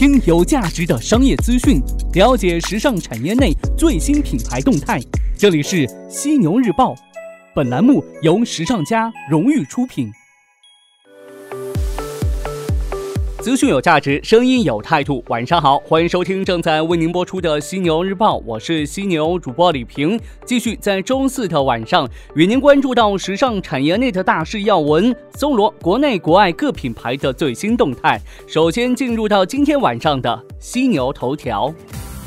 听有价值的商业资讯，了解时尚产业内最新品牌动态。这里是犀牛日报，本栏目由时尚家荣誉出品。资讯有价值，声音有态度。晚上好，欢迎收听正在为您播出的犀牛日报，我是犀牛主播李平。继续在周四的晚上与您关注到时尚产业内的大事要闻，搜罗国内国外各品牌的最新动态。首先进入到今天晚上的犀牛头条，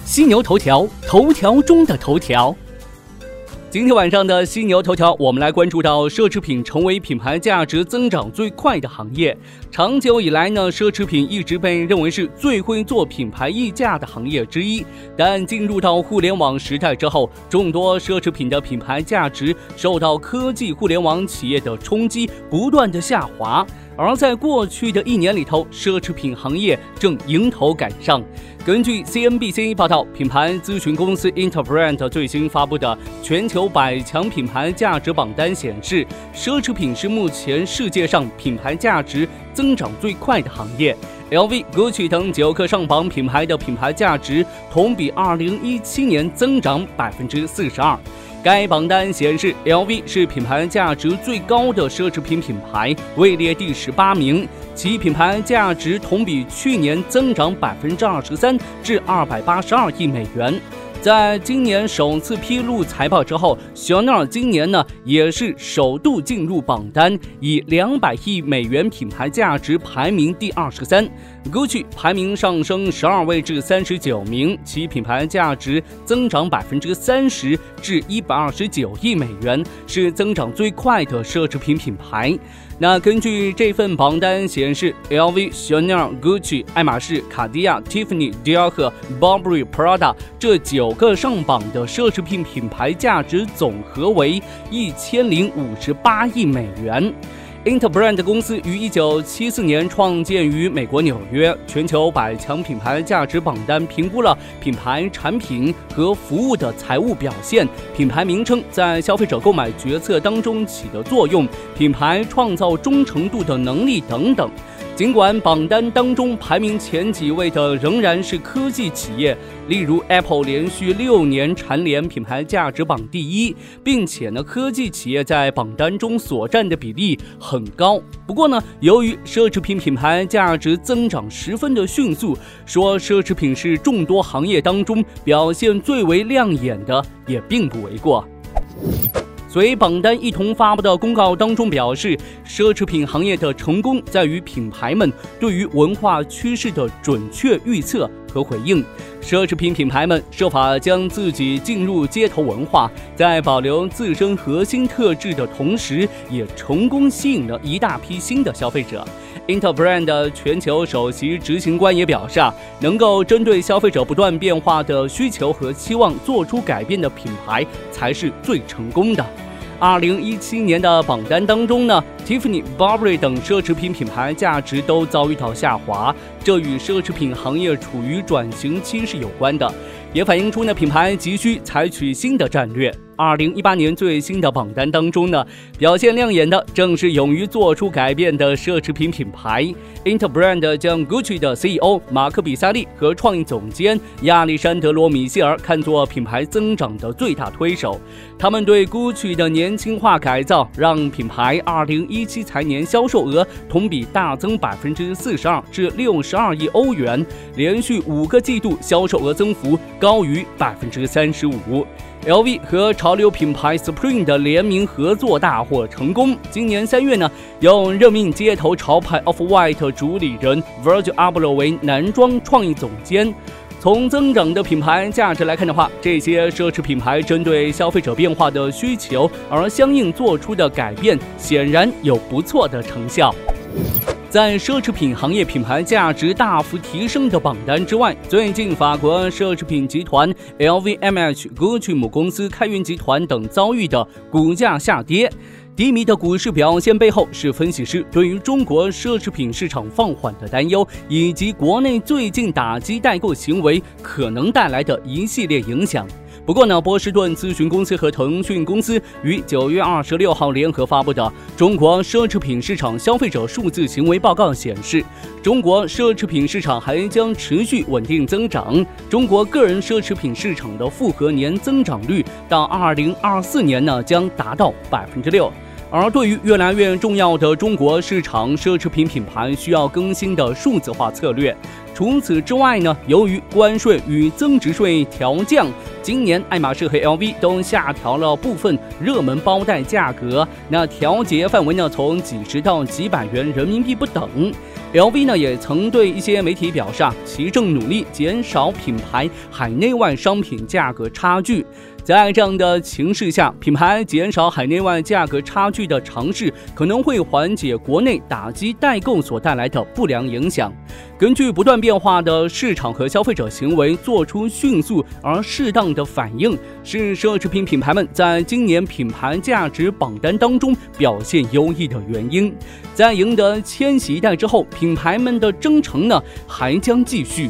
犀牛头条，头条中的头条。今天晚上的犀牛头条，我们来关注到奢侈品成为品牌价值增长最快的行业。长久以来呢，奢侈品一直被认为是最会做品牌溢价的行业之一。但进入到互联网时代之后，众多奢侈品的品牌价值受到科技互联网企业的冲击，不断的下滑。而在过去的一年里头，奢侈品行业正迎头赶上。根据 CNBC 报道，品牌咨询公司 Interbrand 最新发布的全球百强品牌价值榜单显示，奢侈品是目前世界上品牌价值增长最快的行业。LV、Gucci 等九个上榜品牌的品牌价值同比2017年增长百分之四十二。该榜单显示，LV 是品牌价值最高的奢侈品品牌，位列第十八名，其品牌价值同比去年增长百分之二十三，至二百八十二亿美元。在今年首次披露财报之后，香奈儿今年呢也是首度进入榜单，以两百亿美元品牌价值排名第二十三。Gucci 排名上升十二位至三十九名，其品牌价值增长百分之三十至一百二十九亿美元，是增长最快的奢侈品品牌。那根据这份榜单显示，LV、Chanel、Gucci、爱马仕、卡地亚、Tiffany、迪奥和 Burberry、Prada 这九个上榜的奢侈品品牌价值总和为一千零五十八亿美元。Interbrand 公司于一九七四年创建于美国纽约。全球百强品牌价值榜单评估了品牌产品和服务的财务表现、品牌名称在消费者购买决策当中起的作用、品牌创造忠诚度的能力等等。尽管榜单当中排名前几位的仍然是科技企业，例如 Apple 连续六年蝉联品牌价值榜第一，并且呢，科技企业在榜单中所占的比例很高。不过呢，由于奢侈品品牌价值增长十分的迅速，说奢侈品是众多行业当中表现最为亮眼的，也并不为过。随榜单一同发布的公告当中表示，奢侈品行业的成功在于品牌们对于文化趋势的准确预测和回应。奢侈品品牌们设法将自己进入街头文化，在保留自身核心特质的同时，也成功吸引了一大批新的消费者。Interbrand 全球首席执行官也表示啊，能够针对消费者不断变化的需求和期望做出改变的品牌，才是最成功的。二零一七年的榜单当中呢，Tiffany、Burberry 等奢侈品品牌价值都遭遇到下滑，这与奢侈品行业处于转型期是有关的，也反映出呢品牌急需采取新的战略。二零一八年最新的榜单当中呢，表现亮眼的正是勇于做出改变的奢侈品品牌。Interbrand 将 Gucci 的 CEO 马克·比萨利和创意总监亚历山德罗·米歇尔看作品牌增长的最大推手。他们对 Gucci 的年轻化改造，让品牌二零一七财年销售额同比大增百分之四十二，至六十二亿欧元，连续五个季度销售额增幅高于百分之三十五。LV 和潮流品牌 Supreme 的联名合作大获成功。今年三月呢，又任命街头潮牌 Off White 主理人 Virgil Abloh 为男装创意总监。从增长的品牌价值来看的话，这些奢侈品牌针对消费者变化的需求而相应做出的改变，显然有不错的成效。在奢侈品行业品牌价值大幅提升的榜单之外，最近法国奢侈品集团 LVMH、Gucci 母公司开云集团等遭遇的股价下跌。低迷的股市表现背后，是分析师对于中国奢侈品市场放缓的担忧，以及国内最近打击代购行为可能带来的一系列影响。不过呢，波士顿咨询公司和腾讯公司于九月二十六号联合发布的《中国奢侈品市场消费者数字行为报告》显示，中国奢侈品市场还将持续稳定增长。中国个人奢侈品市场的复合年增长率到二零二四年呢，将达到百分之六。而对于越来越重要的中国市场奢侈品品牌，需要更新的数字化策略。除此之外呢，由于关税与增值税调降，今年爱马仕和 LV 都下调了部分热门包袋价格，那调节范围呢，从几十到几百元人民币不等。LV 呢也曾对一些媒体表示，啊，其正努力减少品牌海内外商品价格差距。在这样的形势下，品牌减少海内外价格差距的尝试，可能会缓解国内打击代购所带来的不良影响。根据不断变化的市场和消费者行为，做出迅速而适当的反应，是奢侈品品牌们在今年品牌价值榜单当中表现优异的原因。在赢得千禧一代之后，品牌们的征程呢还将继续。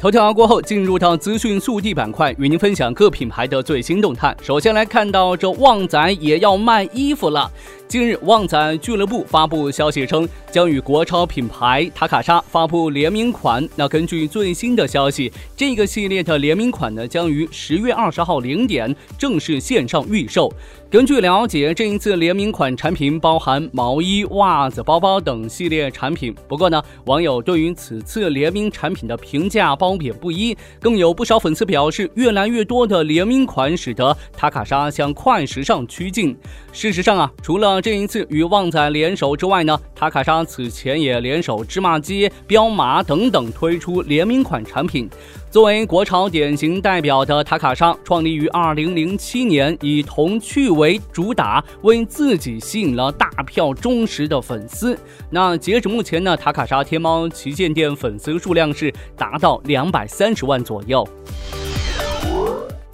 头条过后，进入到资讯速递板块，与您分享各品牌的最新动态。首先来看到这旺仔也要卖衣服了。近日，旺仔俱乐部发布消息称，将与国潮品牌塔卡莎发布联名款。那根据最新的消息，这个系列的联名款呢，将于十月二十号零点正式线上预售。根据了解，这一次联名款产品包含毛衣、袜子、包包等系列产品。不过呢，网友对于此次联名产品的评价褒贬不一，更有不少粉丝表示，越来越多的联名款使得塔卡莎向快时尚趋近。事实上啊，除了这一次与旺仔联手之外呢，塔卡莎此前也联手芝麻街、彪马等等推出联名款产品。作为国潮典型代表的塔卡莎，创立于二零零七年，以童趣为主打，为自己吸引了大票忠实的粉丝。那截止目前呢，塔卡莎天猫旗舰店粉丝数量是达到两百三十万左右。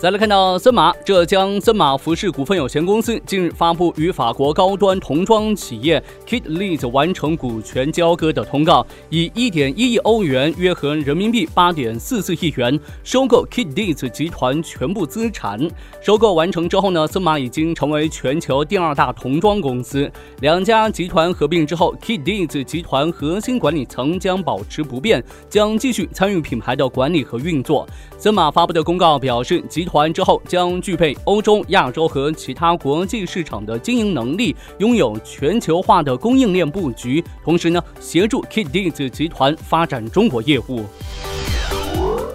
再来看到森马，浙江森马服饰股份有限公司近日发布与法国高端童装企业 Kid Leeds 完成股权交割的通告，以一点一亿欧元（约合人民币八点四四亿元）收购 Kid Leeds 集团全部资产。收购完成之后呢，森马已经成为全球第二大童装公司。两家集团合并之后，Kid Leeds 集团核心管理层将保持不变，将继续参与品牌的管理和运作。森马发布的公告表示，集团之后将具备欧洲、亚洲和其他国际市场的经营能力，拥有全球化的供应链布局，同时呢，协助 Kiddies 集团发展中国业务。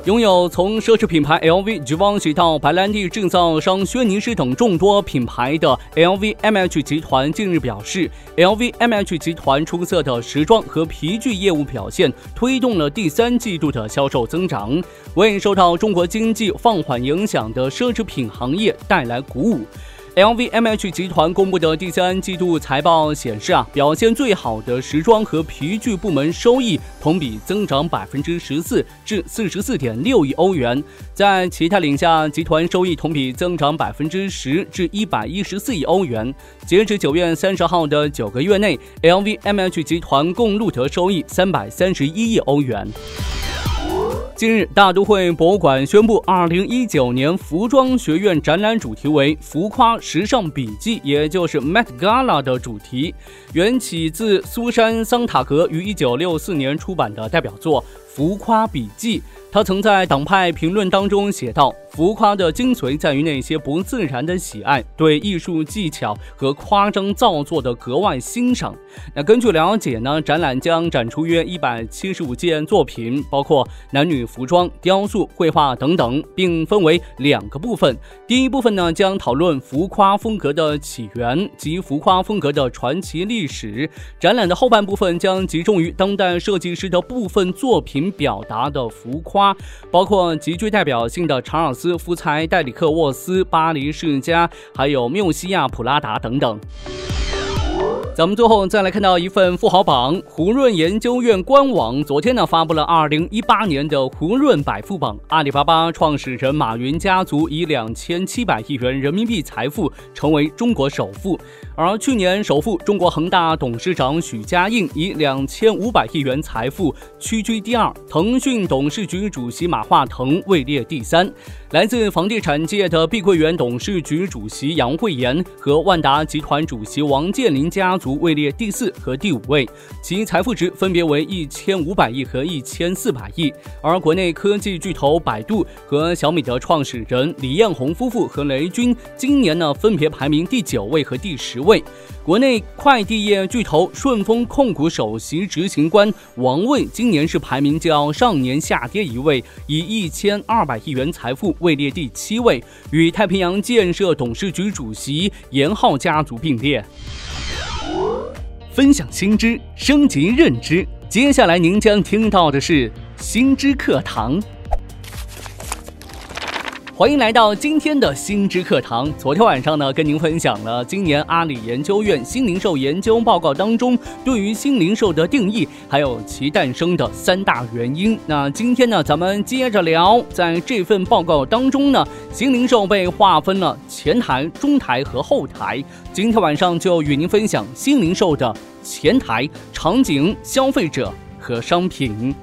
拥有从奢侈品牌 LV、Givenchy 到白兰地制造商轩尼诗等众多品牌的 LVMH 集团近日表示，LVMH 集团出色的时装和皮具业务表现，推动了第三季度的销售增长，为受到中国经济放缓影响的奢侈品行业带来鼓舞。LVMH 集团公布的第三季度财报显示，啊，表现最好的时装和皮具部门收益同比增长百分之十四，至四十四点六亿欧元。在其他领下，集团收益同比增长百分之十，至一百一十四亿欧元。截止九月三十号的九个月内，LVMH 集团共录得收益三百三十一亿欧元。近日，大都会博物馆宣布，二零一九年服装学院展览主题为“浮夸时尚笔记”，也就是 Met Gala 的主题，缘起自苏珊·桑塔格于一九六四年出版的代表作《浮夸笔记》。他曾在党派评论当中写道：“浮夸的精髓在于那些不自然的喜爱，对艺术技巧和夸张造作的格外欣赏。”那根据了解呢，展览将展出约一百七十五件作品，包括男女服装、雕塑、绘画等等，并分为两个部分。第一部分呢，将讨论浮夸风格的起源及浮夸风格的传奇历史。展览的后半部分将集中于当代设计师的部分作品表达的浮夸。包括极具代表性的查尔斯福才、戴里克沃斯、巴黎世家，还有缪西亚普拉达等等。咱们最后再来看到一份富豪榜，胡润研究院官网昨天呢发布了二零一八年的胡润百富榜，阿里巴巴创始人马云家族以两千七百亿元人民币财富成为中国首富，而去年首富中国恒大董事长许家印以两千五百亿元财富屈居第二，腾讯董事局主席马化腾位列第三。来自房地产界的碧桂园董事局主席杨惠妍和万达集团主席王健林家族位列第四和第五位，其财富值分别为一千五百亿和一千四百亿。而国内科技巨头百度和小米的创始人李彦宏夫妇和雷军今年呢分别排名第九位和第十位。国内快递业巨头顺丰控股首席执行官王卫今年是排名较上年下跌一位，以一千二百亿元财富位列第七位，与太平洋建设董事局主席严浩家族并列。分享新知，升级认知。接下来您将听到的是新知课堂。欢迎来到今天的新知课堂。昨天晚上呢，跟您分享了今年阿里研究院新零售研究报告当中对于新零售的定义，还有其诞生的三大原因。那今天呢，咱们接着聊，在这份报告当中呢，新零售被划分了前台、中台和后台。今天晚上就与您分享新零售的前台场景、消费者和商品。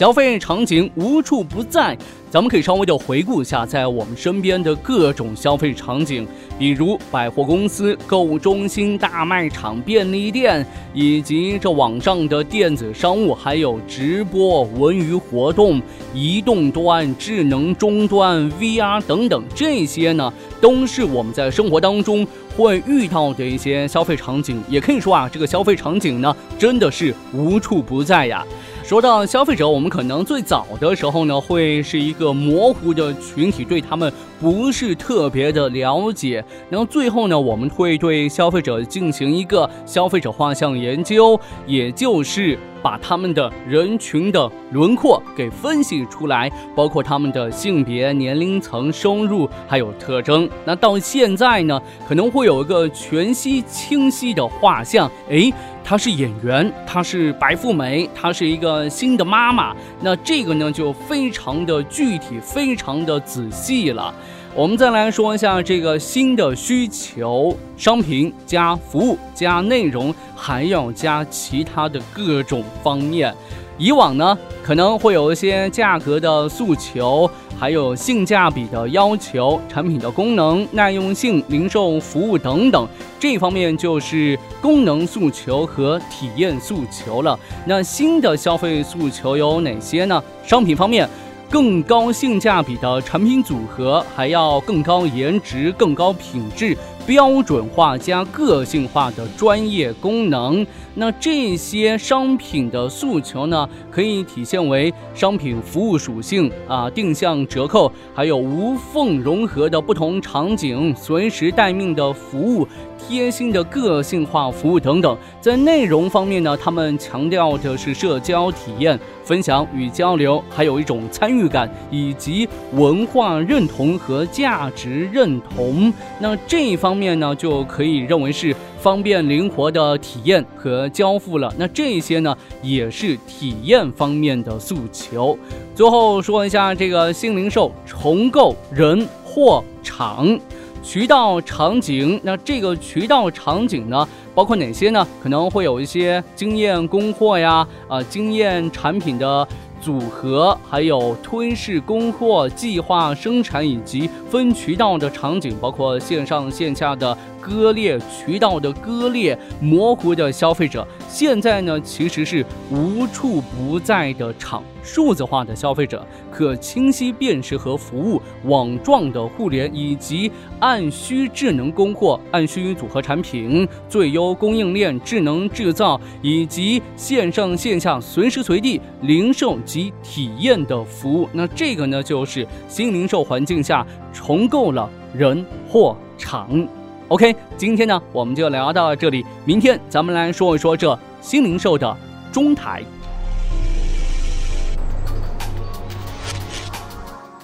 消费场景无处不在。咱们可以稍微的回顾一下，在我们身边的各种消费场景，比如百货公司、购物中心、大卖场、便利店，以及这网上的电子商务，还有直播、文娱活动、移动端、智能终端、VR 等等，这些呢，都是我们在生活当中会遇到的一些消费场景。也可以说啊，这个消费场景呢，真的是无处不在呀。说到消费者，我们可能最早的时候呢，会是一个模糊的群体，对他们不是特别的了解。然后最后呢，我们会对消费者进行一个消费者画像研究，也就是把他们的人群的轮廓给分析出来，包括他们的性别、年龄层、收入还有特征。那到现在呢，可能会有一个全息清晰的画像，诶。她是演员，她是白富美，她是一个新的妈妈。那这个呢，就非常的具体，非常的仔细了。我们再来说一下这个新的需求：商品加服务加内容，还要加其他的各种方面。以往呢，可能会有一些价格的诉求，还有性价比的要求，产品的功能、耐用性、零售服务等等，这方面就是功能诉求和体验诉求了。那新的消费诉求有哪些呢？商品方面。更高性价比的产品组合，还要更高颜值、更高品质、标准化加个性化的专业功能。那这些商品的诉求呢，可以体现为商品服务属性啊，定向折扣，还有无缝融合的不同场景、随时待命的服务。贴心的个性化服务等等，在内容方面呢，他们强调的是社交体验、分享与交流，还有一种参与感以及文化认同和价值认同。那这一方面呢，就可以认为是方便灵活的体验和交付了。那这些呢，也是体验方面的诉求。最后说一下这个新零售重构人、货、场。渠道场景，那这个渠道场景呢，包括哪些呢？可能会有一些经验供货呀，啊，经验产品的组合，还有吞噬供货、计划生产以及分渠道的场景，包括线上线下的。割裂渠道的割裂，模糊的消费者，现在呢其实是无处不在的场，数字化的消费者，可清晰辨识和服务，网状的互联，以及按需智能供货、按需组合产品、最优供应链、智能制造，以及线上线下随时随地零售及体验的服务。那这个呢就是新零售环境下重构了人、货、场。ok 今天呢我们就聊到这里明天咱们来说一说这新零售的中台。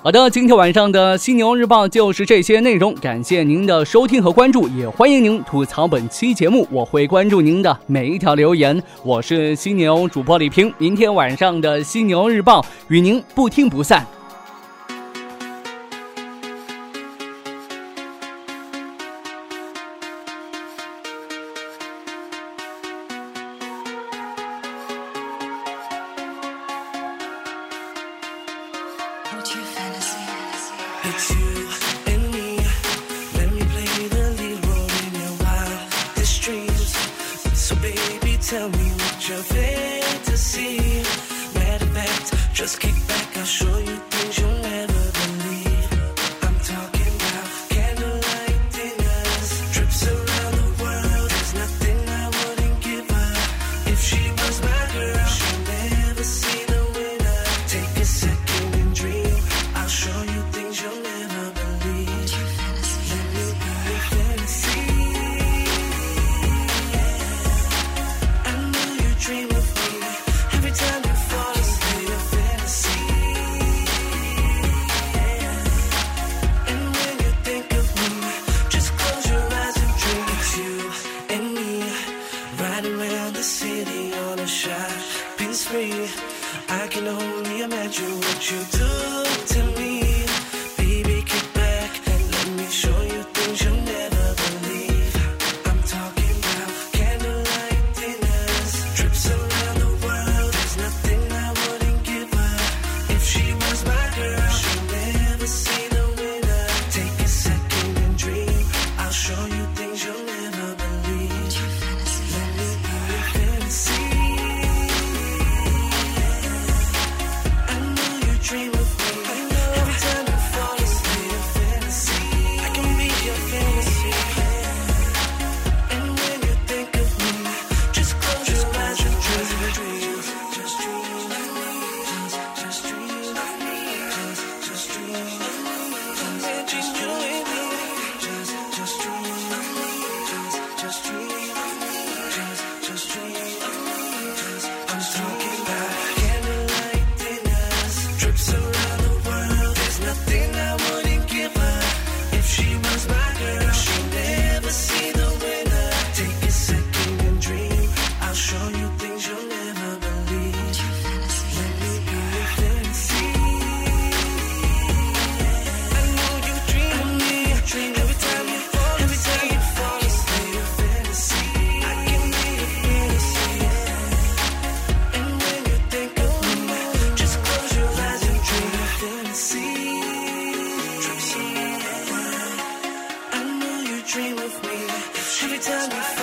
好的今天晚上的犀牛日报就是这些内容感谢您的收听和关注也欢迎您吐槽本期节目我会关注您的每一条留言。我是犀牛主播李平明天晚上的犀牛日报与您不听不散。just kick dream with me. Every time you